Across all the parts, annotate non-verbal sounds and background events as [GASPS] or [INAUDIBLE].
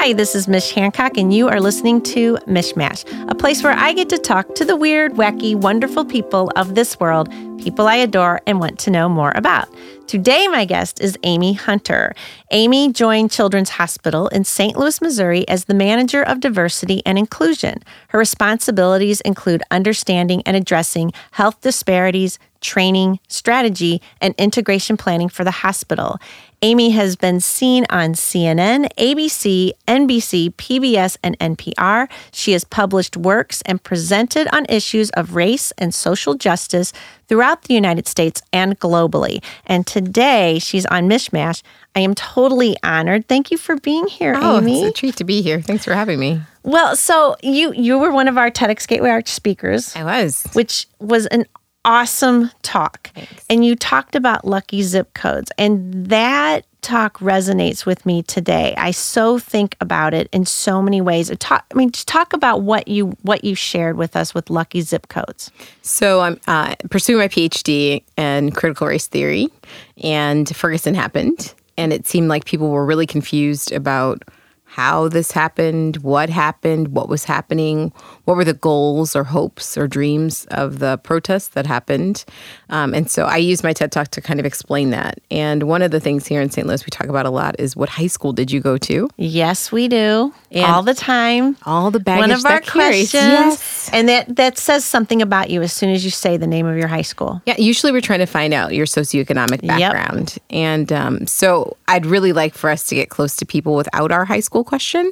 Hi, this is Mish Hancock, and you are listening to Mishmash, a place where I get to talk to the weird, wacky, wonderful people of this world, people I adore and want to know more about. Today, my guest is Amy Hunter. Amy joined Children's Hospital in St. Louis, Missouri as the manager of diversity and inclusion. Her responsibilities include understanding and addressing health disparities, training, strategy, and integration planning for the hospital. Amy has been seen on CNN, ABC, NBC, PBS, and NPR. She has published works and presented on issues of race and social justice throughout the United States and globally. And today she's on Mishmash. I am totally honored. Thank you for being here, oh, Amy. It's a treat to be here. Thanks for having me. Well, so you you were one of our TEDx Gateway Arch speakers. I was. Which was an awesome talk. Thanks. And you talked about lucky zip codes. And that talk resonates with me today. I so think about it in so many ways. Talk, I mean, just talk about what you what you shared with us with lucky zip codes. So I'm uh, pursuing my PhD in critical race theory, and Ferguson happened, and it seemed like people were really confused about how this happened, what happened, what was happening, what were the goals or hopes or dreams of the protests that happened. Um, and so I use my TED Talk to kind of explain that. And one of the things here in St. Louis we talk about a lot is what high school did you go to? Yes, we do And all the time. All the baggage One of our questions, Yes. and that that says something about you as soon as you say the name of your high school. Yeah, usually we're trying to find out your socioeconomic Yep. background. And um, so I'd really like for us to get close to people without our high school question.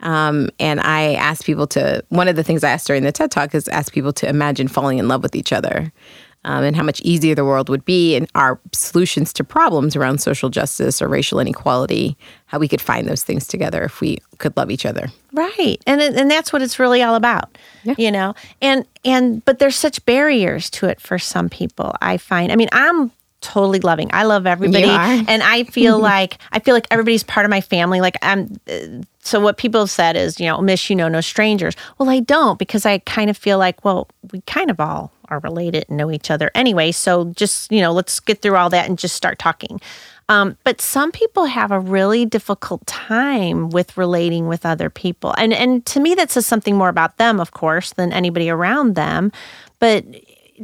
Um, and I asked people to, one of the things I asked during the TED Talk is ask people to imagine falling in love with each other um, and how much easier the world would be and our solutions to problems around social justice or racial inequality, how we could find those things together if we could love each other. Right. And and that's what it's really all about. Yeah. You know. And and but there's such barriers to it for some people. I find. I mean, I'm totally loving. I love everybody [LAUGHS] and I feel like I feel like everybody's part of my family. Like I'm so what people have said is, you know, miss you know no strangers. Well, I don't because I kind of feel like, well, we kind of all are related and know each other anyway. So just, you know, let's get through all that and just start talking. Um, but some people have a really difficult time with relating with other people. And and to me that says something more about them, of course, than anybody around them. But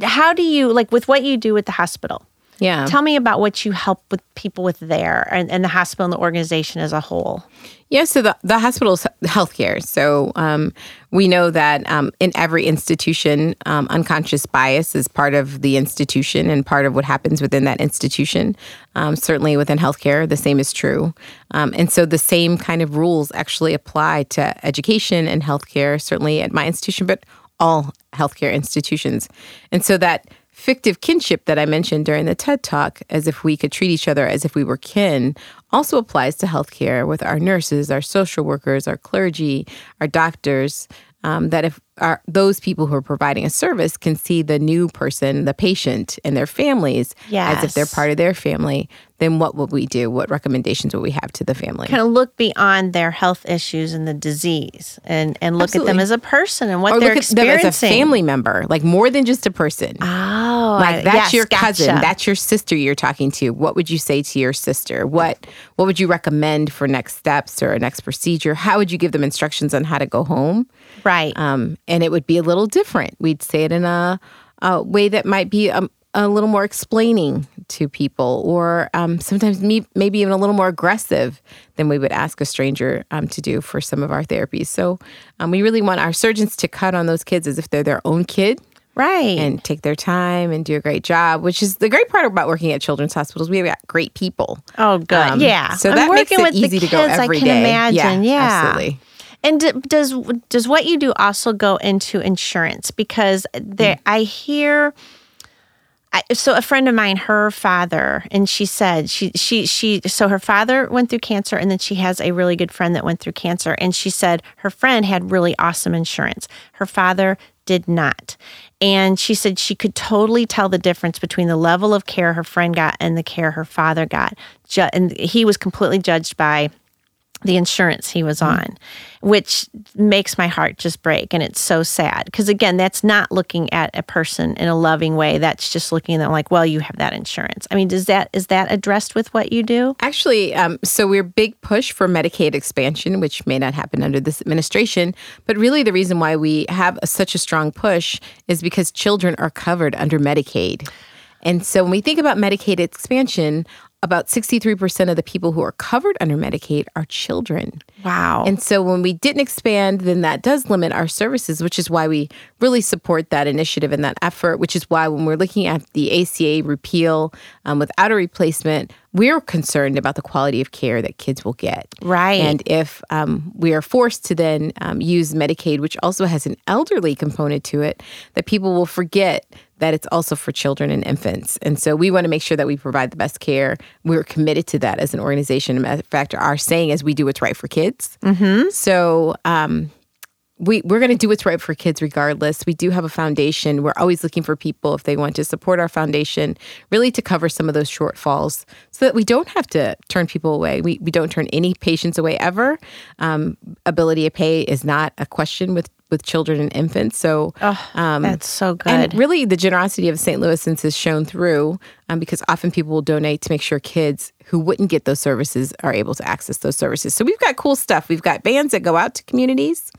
how do you like with what you do at the hospital? Yeah. Tell me about what you help with people with there and, and the hospital and the organization as a whole. Yeah, so the, the hospital's healthcare. So um, we know that um, in every institution, um, unconscious bias is part of the institution and part of what happens within that institution. Um, certainly within healthcare, the same is true. Um, and so the same kind of rules actually apply to education and healthcare, certainly at my institution, but all healthcare institutions. And so that fictive kinship that I mentioned during the TED Talk, as if we could treat each other as if we were kin, also applies to healthcare with our nurses, our social workers, our clergy, our doctors. Um, that if our, those people who are providing a service can see the new person, the patient, and their families as if they're part of their family, then what would we do? What recommendations would we have to the family? Kind of look beyond their health issues and the disease and, and look at them as a person and what or they're look experiencing. as a family member, like more than just a person. Oh, like that's yes, your cousin gotcha. that's your sister you're talking to what would you say to your sister what what would you recommend for next steps or a next procedure how would you give them instructions on how to go home right. um, and it would be a little different we'd say it in a, a way that might be um, a little more explaining to people or um, sometimes me, maybe even a little more aggressive than we would ask a stranger um, to do for some of our therapies so um, we really want our surgeons to cut on those kids as if they're their own kid right. and take their time and do a great job, which is the great part about working at children's hospitals. We have got great people. Oh, good. Um, yeah. so I'm that makes it easy to go every I can day. imagine. Yeah, Yeah, absolutely. And d- does does what you do also go into insurance? Because Mm. I hear. I, so a friend of mine, her father, and she said she she she. So her father went through cancer, and then she has a really good friend that went through cancer, and she said her friend had really awesome insurance. Her father did not. And she said she could totally tell the difference between the level of care her friend got and the care her father got. Ju- and he was completely judged by the insurance he was on, which makes my heart just break. And it's so sad because, again, that's not looking at a person in a loving way. That's just looking at them like, well, you have that insurance. I mean, does that is that addressed with what you do? Actually, um, so we're big push for Medicaid expansion, which may not happen under this administration. But really, the reason why we have a, such a strong push is because children are covered under Medicaid. And so when we think about Medicaid expansion, about 63% of the people who are covered under Medicaid are children. Wow. And so when we didn't expand, then that does limit our services, which is why we really support that initiative and that effort, which is why when we're looking at the ACA repeal um, without a replacement, we're concerned about the quality of care that kids will get. Right. And if um, we are forced to then um, use Medicaid, which also has an elderly component to it, that people will forget that it's also for children and infants. And so we want to make sure that we provide the best care. We're committed to that as an organization. Matter of fact, our saying is we do what's right for kids. Mm-hmm. So um, we, we're going to do what's right for kids regardless. We do have a foundation. We're always looking for people if they want to support our foundation, really to cover some of those shortfalls so that we don't have to turn people away. We, we don't turn any patients away ever. Um, ability to pay is not a question with with children and infants. So um, that's so good. And really, the generosity of St. Louisans is shown through um, because often people will donate to make sure kids who wouldn't get those services are able to access those services. So we've got cool stuff. We've got vans that go out to communities.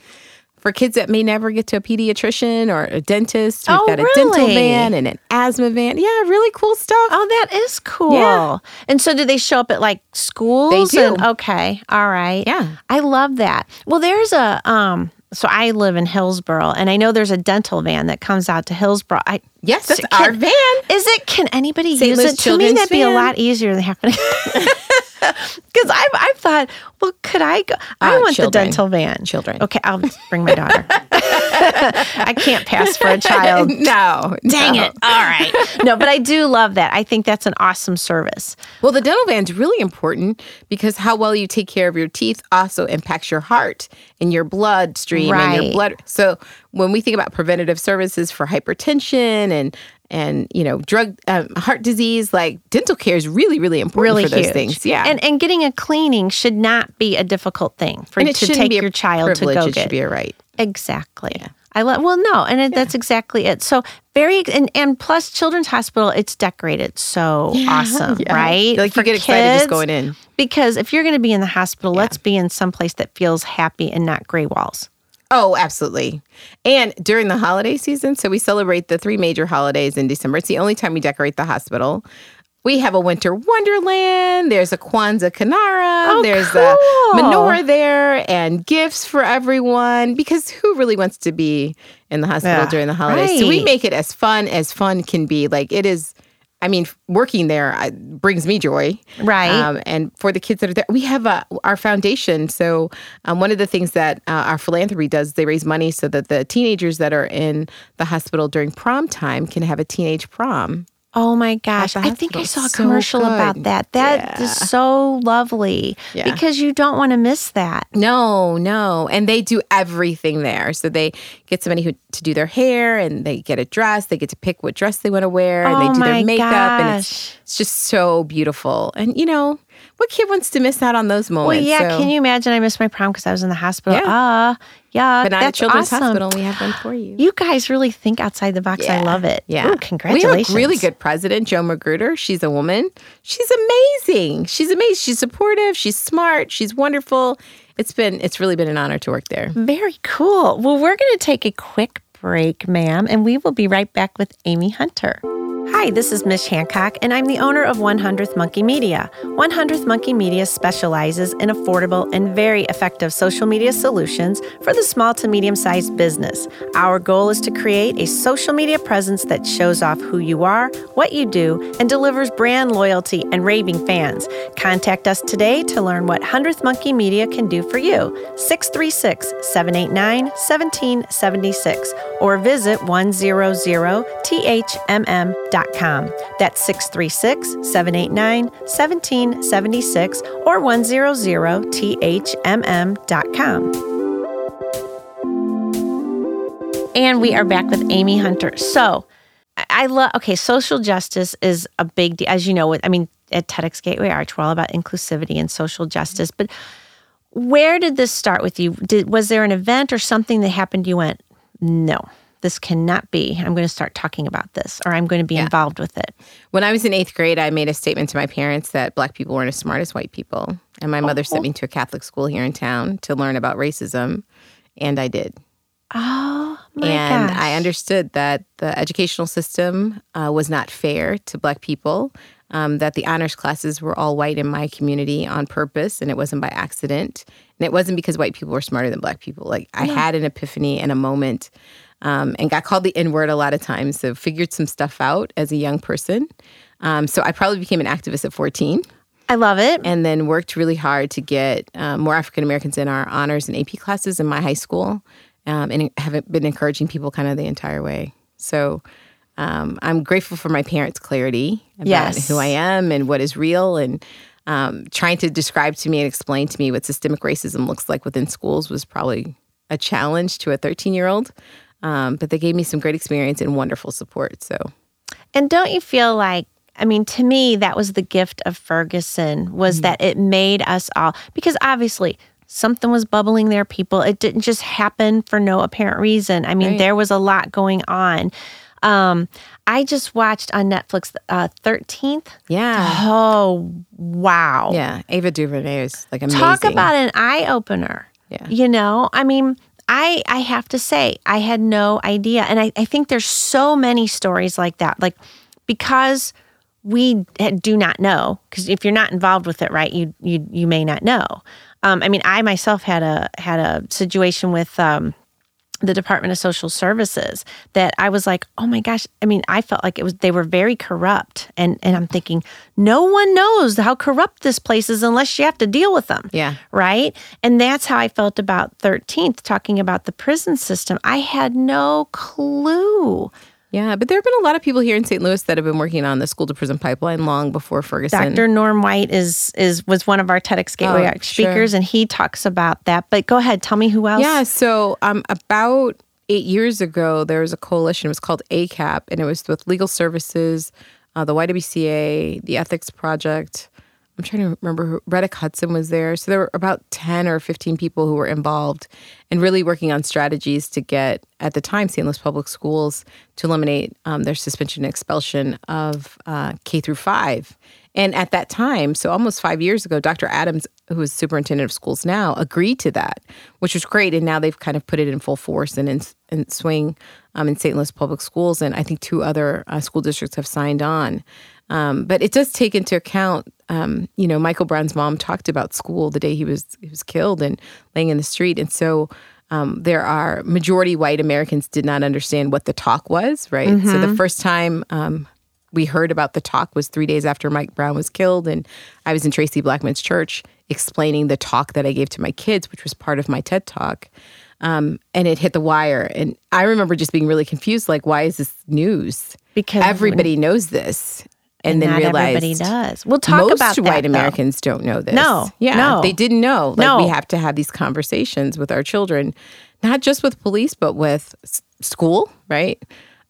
For kids that may never get to a pediatrician or a dentist, we've Oh, got a really? dental van and an asthma van. Yeah, really cool stuff. Oh, that is cool. Yeah. And so, do they show up at like schools? They do. And, okay. All right. Yeah. I love that. Well, there's a um. So I live in Hillsboro, and I know there's a dental van that comes out to Hillsboro. I Yes, that's Can- our van. Is it? Can anybody St. use Louis it? To me, that'd be a lot easier than having. [LAUGHS] [LAUGHS] [LAUGHS] Because I've I've thought, well, could I go? I Uh, want children. the dental van. Children. Okay, I'll bring my daughter. [LAUGHS] [LAUGHS] I can't pass for a child. no, Dang no. it! All right. No, but I do love that. I think that's an awesome service. Well, the dental van's really important because how well you take care of your teeth also impacts your heart and your bloodstream and your blood. So when we think about preventative services for hypertension and and you know drug um, heart disease, like dental care is really really important Really for those huge. things. Yeah, And and getting a cleaning should not be a difficult thing for And it to take your child to go It get. should be a right. Exactly. I love. Well, no, and it, that's exactly it. So very, and, and plus, Children's Hospital, it's decorated so [LAUGHS] awesome, Yeah. right? Like you For get excited just going in. Because if you're going to be in the hospital, let's be in some place that feels happy and not gray walls. Oh, absolutely. And during the holiday season, so we celebrate the three major holidays in December. It's the only time we decorate the hospital. We have a winter wonderland. There's a Kwanzaa Kinara. Oh, there's cool. a menorah there and gifts for everyone because who really wants to be in the hospital Yeah, during the holidays? So we make it as fun as fun can be. Like it is. I mean, working there uh, brings me joy. Right. Um, and for the kids that are there, we have uh, our foundation. So um, one of the things that uh, our philanthropy does, is they raise money so that the teenagers that are in the hospital during prom time can have a teenage prom. Oh my oh, gosh. I think I saw a So commercial about that. That is Yeah. so lovely Yeah. because you don't want to miss that. No, no, and they do everything there. So they get somebody who to do their hair, and they get a dress. They get to pick what dress they want to wear, and Oh they do my their makeup, and it's it's just so beautiful. And you know, what kid wants to miss out on those moments? Well, yeah. So- Can you imagine? I missed my prom because I was in the hospital. Yeah. Ah, yeah. But not at that's Children's awesome. Hospital. We have one for you. You guys really think outside the box. I love it. Yeah. Ooh, congratulations. We have a really good president, Joan Magruder. She's a woman. She's amazing. She's amazing. She's supportive. She's smart. She's wonderful. It's been it's really been an honor to work there. Very cool. Well, we're going to take a quick break, ma'am, and we will be right back with Amy Hunter. Hi, this is Mish Hancock, and I'm the owner of 100th Monkey Media. 100th Monkey Media specializes in affordable and very effective social media solutions for the small to medium sized business. Our goal is to create a social media presence that shows off who you are, what you do, and delivers brand loyalty and raving fans. Contact us today to learn what 100th Monkey Media can do for you. 636 789 1776 or visit 100thmm.com. That's 636 789 1776 or 100thmm.com. And we are back with Amy Hunter. So, I- love, okay, social justice is a big deal. As you know, I mean, at TEDx Gateway Arch, we're all about inclusivity and social justice. But where did this start with you? Did was there an event or something that happened? You went, no, this cannot be. I'm going to start talking about this, or I'm going to be Yeah. involved with it. When I was in eighth grade, I made a statement to my parents that black people weren't as smart as white people. And my mother sent me to a Catholic school here in town to learn about racism. And I did. Oh my and gosh. I understood that the educational system uh, was not fair to Black people, um, that the honors classes were all white in my community on purpose, and it wasn't by accident. And it wasn't because white people were smarter than Black people. Like, I had an epiphany and a moment um, and got called the N word a lot of times. So, figured some stuff out as a young person. Um, so, I probably became an activist at 14 I love it. and then worked really hard to get um, more African Americans in our honors and AP classes in my high school, um, and have been encouraging people kind of the entire way. So um, I'm grateful for my parents' clarity about Yes. who I am and what is real, and um, trying to describe to me and explain to me what systemic racism looks like within schools was probably a challenge to a 13 year old. Um, but they gave me some great experience and wonderful support. So And don't you feel like I mean to me that was the gift of Ferguson was that it made us all because obviously something was bubbling there people it didn't just happen for no apparent reason. I mean Right. there was a lot going on. Um I just watched on Netflix uh 13th. yeah, Oh wow. yeah, Ava DuVernay is like amazing. Talk about an eye opener. Yeah. You know, I mean, I I have to say, I had no idea. And I, I think there's so many stories like that. Like because we do not know, because if you're not involved with it, right, you you you may not know. Um, I mean, I myself had a had a situation with um, the Department of Social Services that I was like, oh my gosh. I mean, I felt like it was they were very corrupt. And and I'm thinking, no one knows how corrupt this place is unless you have to deal with them. Yeah. Right. And that's how I felt about 13th, talking about the prison system. I had no clue. Yeah, but there have been a lot of people here in St. Louis that have been working on the school to prison pipeline long before Ferguson. Dr. Norm White is is was one of our TEDx Gateway Oh, Act speakers, and he talks about that. But go ahead, tell me who else. Yeah, so um, about eight years ago, there was a coalition. It was called ACAP, and it was with legal services, uh, the YWCA, the Ethics Project. I'm trying to remember who, Redditt Hudson was there. So there were about 10 or 15 people who were involved and really working on strategies to get, at the time, St. Louis Public Schools to eliminate um, their suspension and expulsion of uh, K through five. And at that time, so almost five years ago, Dr. Adams, who is superintendent of schools now, agreed to that, which was great. And now they've kind of put it in full force and in, in swing um, in St. Louis Public Schools. And I think two other uh, school districts have signed on. Um, but it does take into account, um, you know, Michael Brown's mom talked about school the day he was he was killed and laying in the street, and so um, there are majority white Americans did not understand what the talk was, right? So the first time um, we heard about the talk was three days after Mike Brown was killed, and I was in Traci Blackmon's church explaining the talk that I gave to my kids, which was part of my TED talk. Um, and it hit the wire, and I remember just being really confused, like, why is this news? Because everybody knows this, and, then not realized everybody does. We'll talk most about that, white though. Americans don't know this. No, yeah, no. they didn't know. Like No. we have to have these conversations with our children, not just with police, but with s- school, right?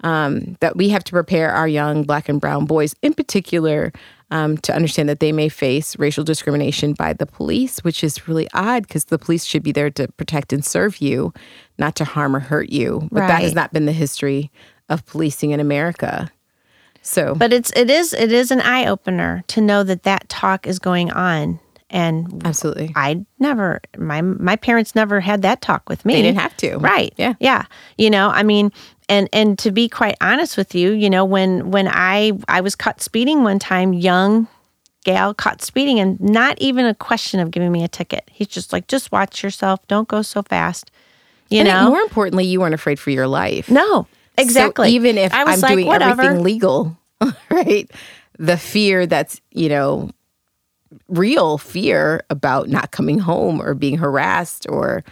Um, that we have to prepare our young black and brown boys, in particular, um, to understand that they may face racial discrimination by the police, which is really odd because the police should be there to protect and serve you, not to harm or hurt you. But that has not been the history of policing in America. So, But it's it is it is an eye opener to know that that talk is going on, and absolutely. I never my my parents never had that talk with me. They didn't have to. Right. Yeah. Yeah. You know, I mean, and and to be quite honest with you, you know, when when I I was caught speeding one time, young gal caught speeding, and not even a question of giving me a ticket. He's just like, just watch yourself, don't go so fast. You and know, more importantly, you weren't afraid for your life. no, exactly. So even if I was I'm like, doing whatever. everything legal, [LAUGHS] right? The fear that's, you know, real fear about not coming home or being harassed or,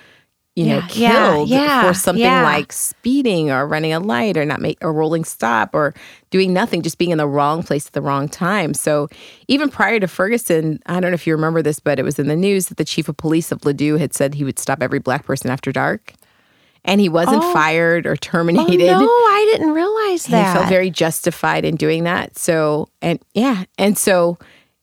you know, Yeah, yeah, killed yeah, for something yeah. like speeding or running a light or not make a rolling stop or doing nothing, just being in the wrong place at the wrong time. So even prior to Ferguson, I don't know if you remember this, but it was in the news that the chief of police of Ladue had said he would stop every black person after dark. And he wasn't Oh. fired or terminated. Oh, no, I didn't realize that. he felt very justified in doing that. So, and yeah, and so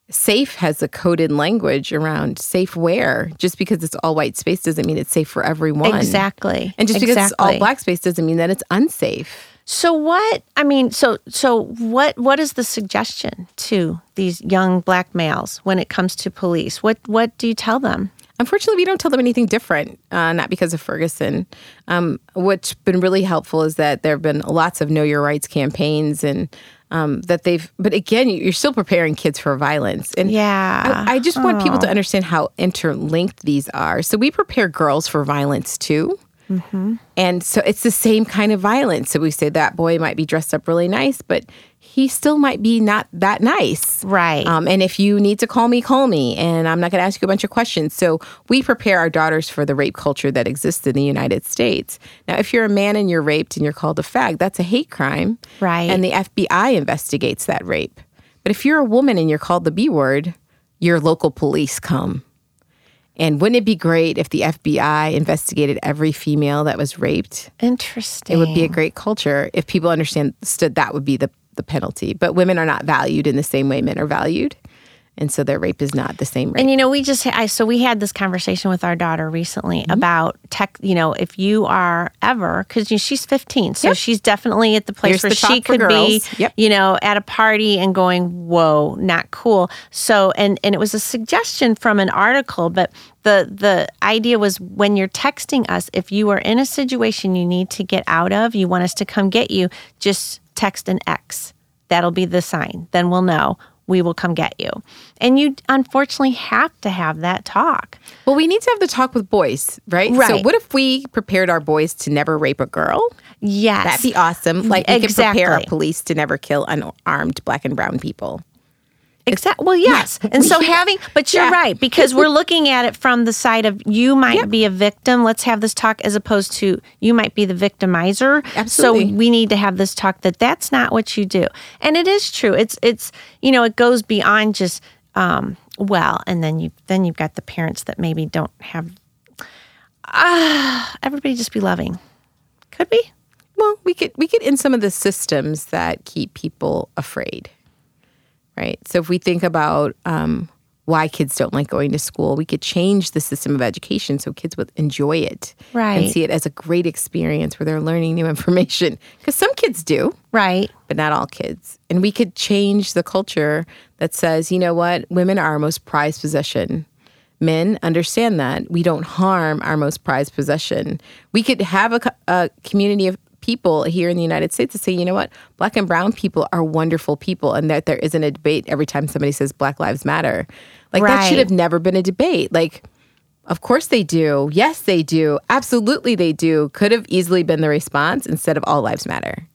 safe has a coded language around safe where. Just because it's all white space doesn't mean it's safe for everyone. Exactly. And just because it's all black space doesn't mean that it's unsafe. So what? I mean, so so what? What is the suggestion to these young black males when it comes to police? What what do you tell them? Unfortunately, we don't tell them anything different, uh, not because of Ferguson. Um, what's been really helpful is that there have been lots of Know Your Rights campaigns and um, that they've, but again, you're still preparing kids for violence. And Yeah. I, I just want people to understand how interlinked these are. So we prepare girls for violence too. And so it's the same kind of violence. So we say that boy might be dressed up really nice, but he still might be not that nice. Right. Um, and if you need to call me, call me. And I'm not going to ask you a bunch of questions. So we prepare our daughters for the rape culture that exists in the United States. Now, if you're a man and you're raped and you're called a fag, that's a hate crime. Right. And the FBI investigates that rape. But if you're a woman and you're called the B word, your local police come. And wouldn't it be great if the FBI investigated every female that was raped? Interesting. It would be a great culture if people understood stood that would be the, the penalty. But women are not valued in the same way men are valued. And so their rape is not the same rape. And you know, we just I so we had this conversation with our daughter recently Mm-hmm. about tech. You know, if you are ever because you know, she's 15, so Yep. she's definitely at the place Here's where the she could be. Yep. you know, at a party and going, "Whoa, not cool." So, and and it was a suggestion from an article, but the the idea was when you're texting us, if you are in a situation you need to get out of, you want us to come get you, just text an X. That'll be the sign. Then we'll know we will come get you. And you unfortunately have to have that talk. well, we need to have the talk with boys, right? Right. So what if we prepared our boys to never rape a girl? Yes. That'd be awesome. Like we could prepare our police to never kill unarmed black and brown people. Exactly. Well, yes. And so [LAUGHS] having, but you're Yeah. right because we're looking at it from the side of you might be a victim. Let's have this talk as opposed to you might be the victimizer. Absolutely. So we need to have this talk that that's not what you do. And it is true. It's it's you know it goes beyond just um, well, and then you then you've got the parents that maybe don't have. Ah, everybody just be loving. Could be. Well, we could we could in some of the systems that keep people afraid, right? So if we think about um, why kids don't like going to school, we could change the system of education so kids would enjoy it Right. and see it as a great experience where they're learning new [LAUGHS] information. Because some kids do, Right. but not all kids. And we could change the culture that says, you know what, women are our most prized possession. Men understand that we don't harm our most prized possession. We could have a, a community of people here in the United States to say, you know what, black and brown people are wonderful people, and that there isn't a debate every time somebody says Black Lives Matter. Like that should have never been a debate. Like, of course they do. Yes, they do. Absolutely they do. Could have easily been the response instead of all lives matter.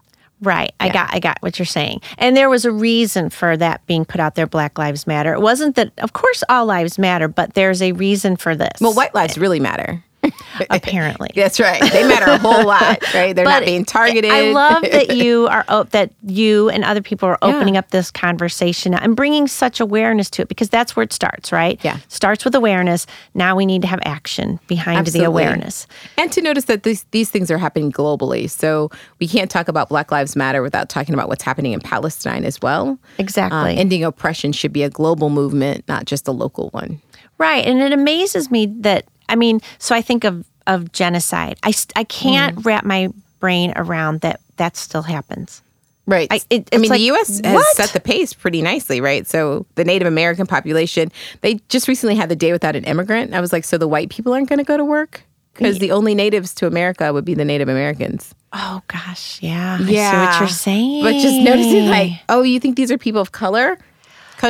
Right. I got I got what you're saying. And there was a reason for that being put out there Black Lives Matter. It wasn't that of course all lives matter, but there's a reason for this. Well, white lives really matter. [LAUGHS] apparently. [LAUGHS] That's right. They matter a whole lot, right? They're not being targeted. I love that [LAUGHS] you are o- that you and other people are opening up this conversation and bringing such awareness to it because that's where it starts, right? Yeah. starts with awareness. Now we need to have action behind Absolutely. the awareness. and to notice that these these things are happening globally. So we can't talk about Black Lives Matter without talking about what's happening in Palestine as well. Exactly. Um, ending oppression should be a global movement, not just a local one. Right. And it amazes me that, I mean, so I think of, of genocide. I, I can't Mm-hmm. wrap my brain around that that still happens. Right. I- it- I mean, like, the U.S. has what? set the pace pretty nicely, right? So the Native American population, they just recently had the day without an immigrant. I was like, so the white people aren't going to go to work? Because the only natives to America would be the Native Americans. Oh, gosh. Yeah. I see what you're saying. But just noticing, like, oh, you think these are people of color?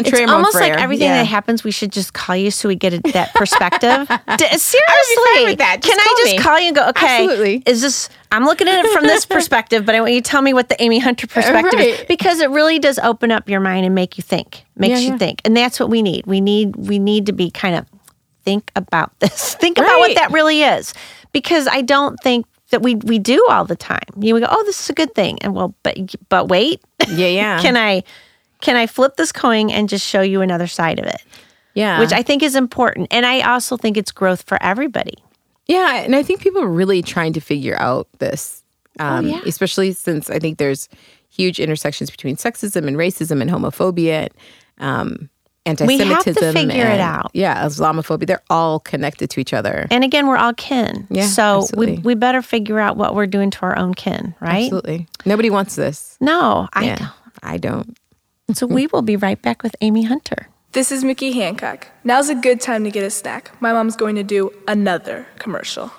Country it's almost like everything Yeah. that happens, we should just call you so we get a, [LAUGHS] that perspective. Seriously, with that. Can I just me. call you and go? Okay, Absolutely. Is this? I'm looking at it from this [LAUGHS] perspective, but I want you to tell me what the Amy Hunter perspective is because it really does open up your mind and make you think, makes Yeah, you yeah. think, and that's what we need. We need we need to be kind of think about [LAUGHS] this, think about what that really is, because I don't think that we we do all the time. You know, we go, oh, this is a good thing, and well, but but wait, Yeah, yeah. can I can I flip this coin and just show you another side of it? yeah. Which I think is important. And I also think it's growth for everybody. Yeah, and I think people are really trying to figure out this, um, yeah. especially since I think there's huge intersections between sexism and racism and homophobia. Um, anti-Semitism. We have to figure it and, out. Yeah, Islamophobia. They're all connected to each other. And again, we're all kin. Yeah, so we, absolutely. we better figure out what we're doing to our own kin, right? Absolutely. Nobody wants this. No, I Yeah, I don't. Don't. So we will be right back with Amy Hunter. This is Mickey Hancock. Now's a good time to get a snack. My mom's going to do another commercial.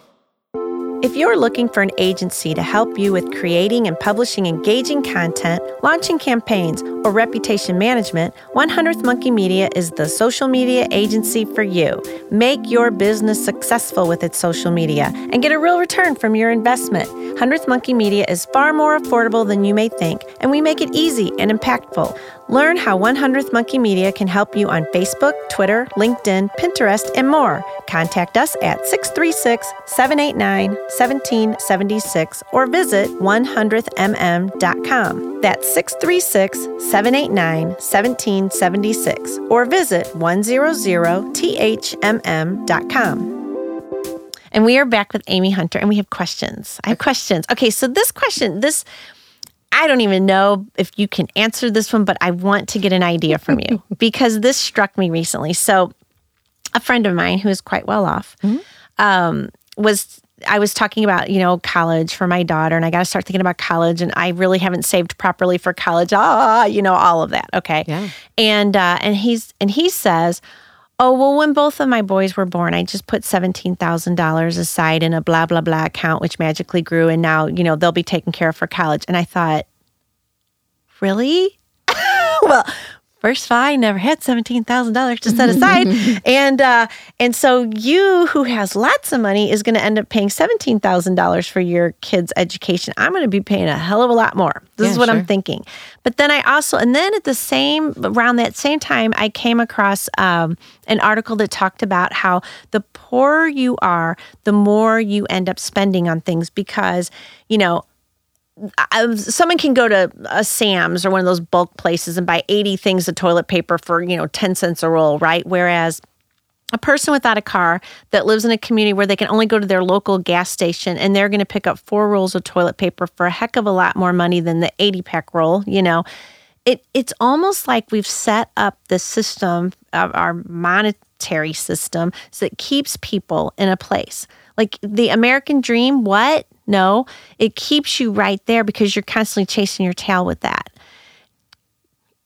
If you're looking for an agency to help you with creating and publishing engaging content, launching campaigns, or reputation management, 100th Monkey Media is the social media agency for you. Make your business successful with its social media and get a real return from your investment. 100th Monkey Media is far more affordable than you may think, and we make it easy and impactful. Learn how 100th Monkey Media can help you on Facebook, Twitter, LinkedIn, Pinterest, and more. Contact us at 636 789 1776 or visit 100thmm.com. That's 636 789 1776 or visit 100thmm.com. And we are back with Amy Hunter and we have questions. I have questions. Okay, so this question, this I don't even know if you can answer this one, but I want to get an idea from you [LAUGHS] because this struck me recently. So, a friend of mine who is quite well off um, was. I was talking about, you know, college for my daughter, and I got to start thinking about college, and I really haven't saved properly for college. Ah, you know, all of that. Okay. Yeah. And uh, and he's and he says, Oh, well, when both of my boys were born, I just put $17,000 aside in a blah, blah, blah account, which magically grew. And now, you know, they'll be taken care of for college. And I thought, really? [LAUGHS] well, first of all, I never had $17,000 to set aside. [LAUGHS] and, uh, and so you who has lots of money is going to end up paying $17,000 for your kid's education. I'm going to be paying a hell of a lot more. This Yeah, is what sure. I'm thinking. But then I also, and then at the same, around that same time, I came across um, an article that talked about how the poorer you are, the more you end up spending on things because, you know, I- someone can go to a Sam's or one of those bulk places and buy 80 things of toilet paper for, you know, 10 cents a roll, right? Whereas a person without a car that lives in a community where they can only go to their local gas station and they're going to pick up four rolls of toilet paper for a heck of a lot more money than the 80 pack roll, you know. It it's almost like we've set up the system of our monetary system so it keeps people in a place. Like the American dream, what? No, it keeps you right there because you're constantly chasing your tail with that.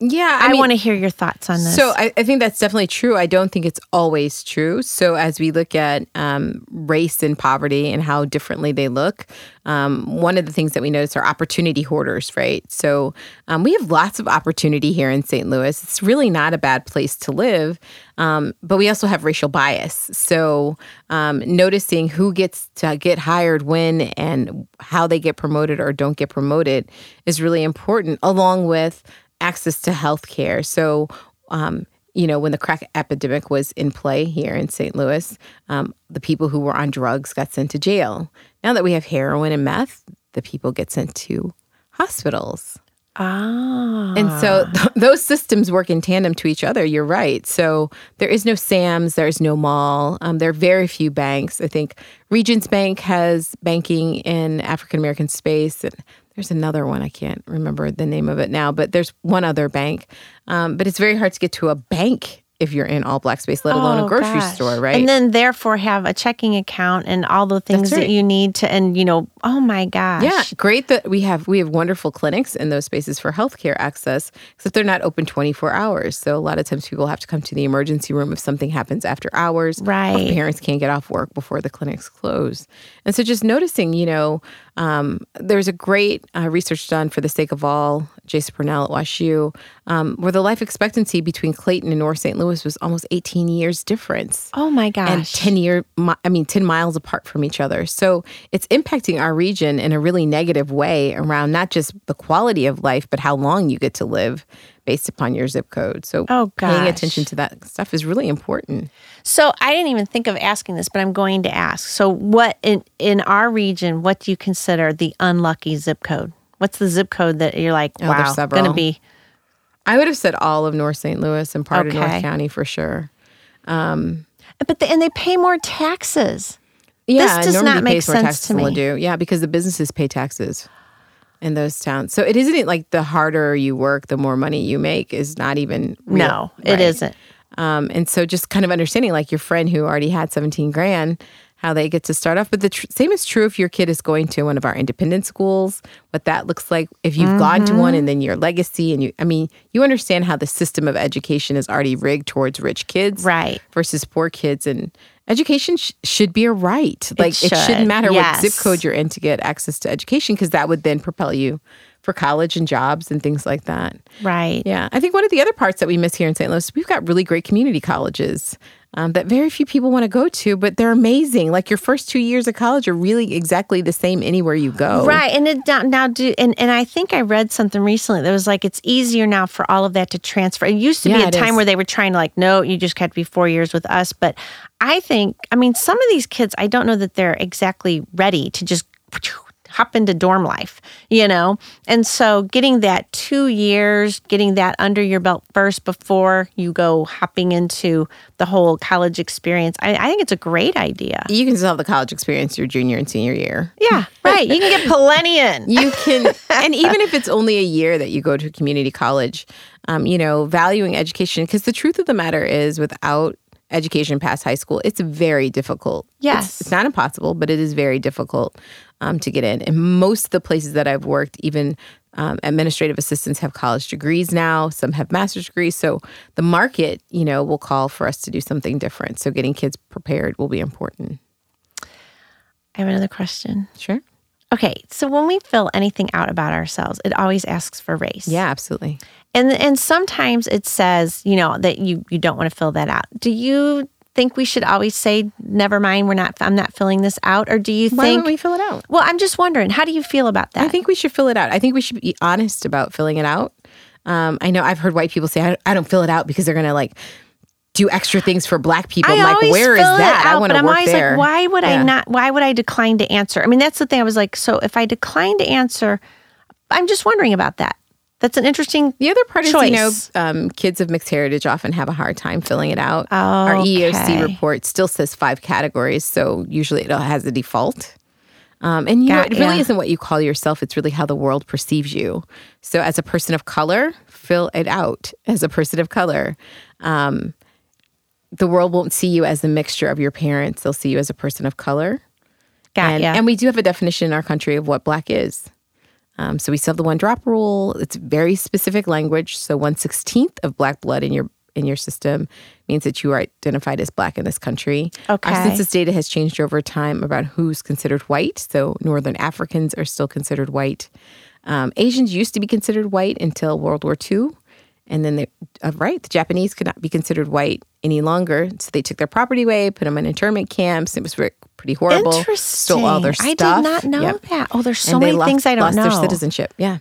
Yeah, I, mean- want to hear your thoughts on this. So I, I think that's definitely true. I don't think it's always true. So as we look at um, race and poverty and how differently they look, um, one of the things that we notice are opportunity hoarders, right? So um, we have lots of opportunity here in St. Louis. It's really not a bad place to live, um, but we also have racial bias. So um, noticing who gets to get hired when and how they get promoted or don't get promoted is really important, along with access to health care. So, um, you know, when the crack epidemic was in play here in St. Louis, um, the people who were on drugs got sent to jail. Now that we have heroin and meth, the people get sent to hospitals. Ah, And so th- those systems work in tandem to each other. You're right. So there is no Sam's, there's no mall. Um, there are very few banks. I think Regions Bank has banking in African American space. And there's another one. I can't remember the name of it now, but there's one other bank. Um, but it's very hard to get to a bank if you're in all black space, let alone Oh, a grocery gosh. store, right? And then therefore have a checking account and all the things right. that you need to and you know, oh my gosh. Yeah, great that we have we have wonderful clinics in those spaces for healthcare access, except they're not open 24 hours. So a lot of times people have to come to the emergency room if something happens after hours. or Right. parents can't get off work before the clinics close. And so just noticing, you know, um, there's a great uh, research done for the sake of all, Jason Purnell at WashU, um, where the life expectancy between Clayton and North St. Louis was almost 18 years difference Oh my gosh. and 10 year i mean 10 miles apart from each other so it's impacting our region in a really negative way around not just the quality of life but how long you get to live based upon your zip code so Oh, paying attention to that stuff is really important So I didn't even think of asking this, but I'm going to ask. So what in in our region, what do you consider the unlucky zip code? What's the zip code that you're like, Oh, wow, gonna be i would have said all of north st louis and part of north county for sure Um, but the, and they pay more taxes. yeah this does Normandy not make sense to me. Ladue. yeah because the businesses pay taxes in those towns so it isn't like the harder you work the more money you make is not even real, No, it right? isn't. Um, and so just kind of understanding like your friend who already had 17 grand, how they get to start off. But the tr- same is true if your kid is going to one of our independent schools, what that looks like. If you've gone to one mm-hmm. and then your legacy, and you, I mean, you understand how the system of education is already rigged towards rich kids Right. versus poor kids. And education sh- should be a right. Like it, should, shouldn't matter what zip code you're in to get access to education because that would then propel you for college and jobs and things like that. Right. Yeah, I think one of the other parts that we miss here in St. Louis, we've got really great community colleges um, that very few people want to go to, but they're amazing. Like your first two years of college are really exactly the same anywhere you go. Right. And it now, now do and, and I think I read something recently that was like it's easier now for all of that to transfer. It used to be a time is. where they were trying to like, no, you just had to be four years with us. But I think I mean some of these kids, I don't know that they're exactly ready to just hop into dorm life, you know? And so getting that two years, getting that under your belt first before you go hopping into the whole college experience, I, I think it's a great idea. You can still have the college experience your junior and senior year. Yeah, [LAUGHS] right. You can get plenty in. You can, [LAUGHS] and even if it's only a year that you go to community college, um, you know, valuing education, because the truth of the matter is without education past high school, it's very difficult. It's- Yes. It's, not impossible, but it is very difficult um, to get in. And most of the places that I've worked, even um, administrative assistants have college degrees now, some have master's degrees. So the market, you know, will call for us to do something different. So getting kids prepared will be important. I have another question. Sure. Okay, so when we fill anything out about ourselves, it always asks for race. Yeah, absolutely. And and sometimes it says, you know, that you you don't want to fill that out. Do you think we should always say never mind, we're not I'm not filling this out or do you Why think don't we fill it out? Well, I'm just wondering, how do you feel about that? I think we should fill it out. I think we should be honest about filling it out. Um, I know I've heard white people say, I, I don't fill it out because they're going to like do extra things for black people. I I'm like, where is that? I out, want but to I'm work always there. like, why would Yeah. I not? Why would I decline to answer? I mean, that's the thing. I was like, so if I decline to answer, I'm just wondering about that. That's an interesting. The other part is, you know, um, kids of mixed heritage often have a hard time filling it out. Our Okay. EEOC report still says five categories, so usually it has a default. Um, and you know, it really yeah. isn't what you call yourself; it's really how the world perceives you. So, as a person of color, fill it out. As a person of color, um, the world won't see you as the mixture of your parents; they'll see you as a person of color. Got and, ya. and we do have a definition in our country of what black is. Um, so we still have the one drop rule. It's very specific language. So one sixteenth of black blood in your in your system means that you are identified as black in this country. Okay. Our census data has changed over time about who's considered white. So Northern Africans are still considered white. Um, Asians used to be considered white until World War II. And then they, uh, right, the Japanese could not be considered white any longer. So they took their property away, put them in internment camps. It was very, pretty horrible. Interesting. Stole all their stuff. I did not know Yep. that. Oh, there's so many lost- things I don't lost know. Their citizenship, yeah.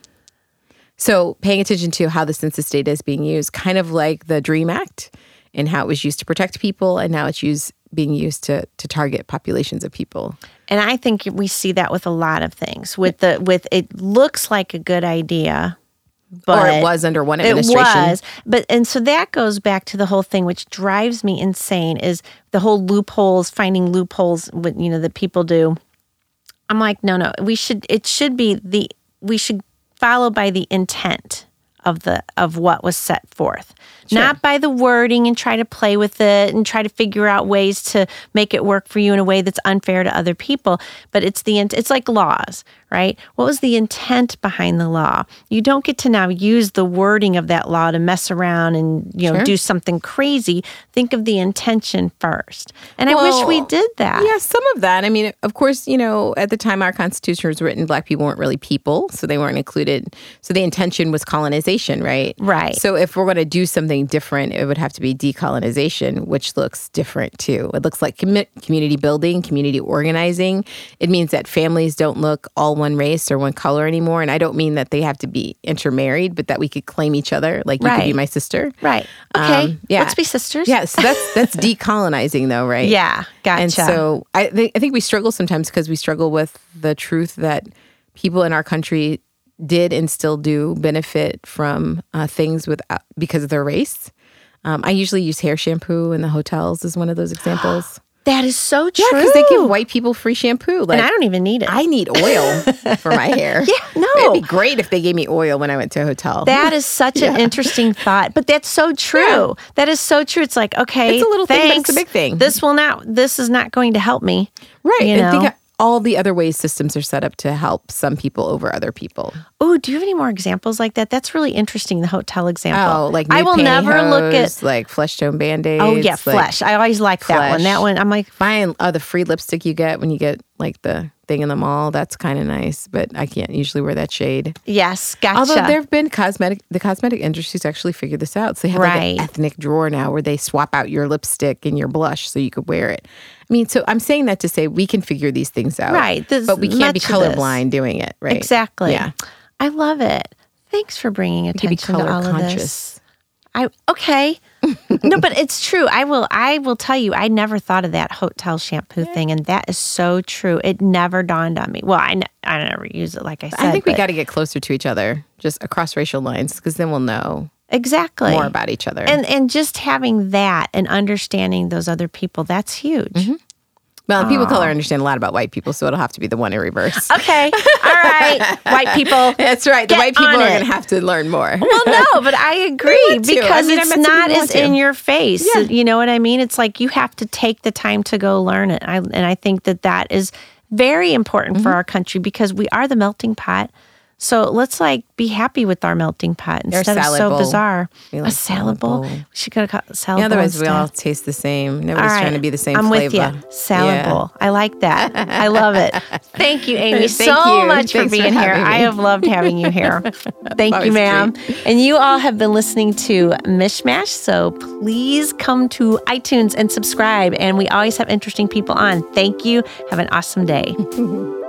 So paying attention to how the census data is being used, kind of like the Dream Act, and how it was used to protect people, and now it's used being used to to target populations of people. And I think we see that with a lot of things. With the with it looks like a good idea, but or it was under one administration. It was, but and so that goes back to the whole thing, which drives me insane, is the whole loopholes, finding loopholes. What you know that people do. I'm like, no, no. We should. It should be the. We should follow by the intent of the of what was set forth, not by the wording and try to play with it and try to figure out ways to make it work for you in a way that's unfair to other people. But it's the it's like laws, right? What was the intent behind the law? You don't get to now use the wording of that law to mess around and you know Sure. do something crazy. Think of the intention first. And I wish we did that. Yeah, some of that. I mean, of course, you know, at the time our Constitution was written, Black people weren't really people, so they weren't included. So the intention was colonization, right? Right. So if we're going to do something different, it would have to be decolonization, which looks different too. It looks like commu- community building, community organizing. It means that families don't look all one race or one color anymore. And I don't mean that they have to be intermarried, but that we could claim each other. Like you could be my sister. Right. Okay. Um, yeah. Let's be sisters. Yeah, so that's [LAUGHS] that's decolonizing though, right? Yeah. Gotcha. And so I, th- I think we struggle sometimes because we struggle with the truth that people in our country did and still do benefit from uh, things with uh, because of their race. Um, I usually use hair shampoo in the hotels as one of those examples. [GASPS] That is so true. Yeah, because they give white people free shampoo. Like and I don't even need it. I need oil [LAUGHS] for my hair. Yeah, no. It'd be great if they gave me oil when I went to a hotel. That is such an [LAUGHS] interesting thought, but that's so true. That is so true. It's like, okay, It's a little thing, but it's a big thing. This will not. This is not going to help me. right. You know? All the other ways systems are set up to help some people over other people. Oh, do you have any more examples like that? That's really interesting. The hotel example. Oh, like I will never look at. like flesh tone band aids. Oh yeah, like flesh. I always like that one. That one. I'm like, Fine. Oh, the free lipstick you get when you get like the thing in the mall. That's kind of nice, but I can't usually wear that shade. yes, gotcha. Although there have been cosmetic, the cosmetic industry's actually figured this out. So they have like an ethnic drawer now where they swap out your lipstick and your blush so you could wear it. I mean, so I'm saying that to say we can figure these things out, Right. There's but we can't be colorblind doing it, right? Exactly. Yeah. I love it. Thanks for bringing You can be attention to color all of this. conscious. I okay. No, but it's true. I will I will tell you I never thought of that hotel shampoo thing and that is so true. It never dawned on me. Well, I, I never use it like I said. I think we got to get closer to each other, just across racial lines, because then we'll know Exactly. more about each other. and and just having that and understanding those other people, that's huge. Mm-hmm. Well, people of color understand a lot about white people, so it'll have to be the one in reverse. [LAUGHS] Okay. All right. White people. [LAUGHS] That's right. The white people are going to have to learn more. Well, no, [LAUGHS] but I agree to. I because mean, it's not as in your face. Yeah. You know what I mean? It's like you have to take the time to go learn it. I, and I think that that is very important Mm-hmm. for our country because we are the melting pot. So let's like be happy with our melting pot instead of so bowl. bizarre. We a like salad bowl. bowl. We should go to salad Yeah, bowl. otherwise, we all taste the same. Nobody's right. trying to be the same I'm flavor. with you. Salad Yeah. bowl. I like that. I love it. [LAUGHS] Thank you, Amy, Thank so you. much for Thanks for being here. having I have loved having you here. [LAUGHS] Thank you, ma'am. And you all have been listening to Mishmash. So please come to iTunes and subscribe. And we always have interesting people on. Thank you. Have an awesome day. [LAUGHS]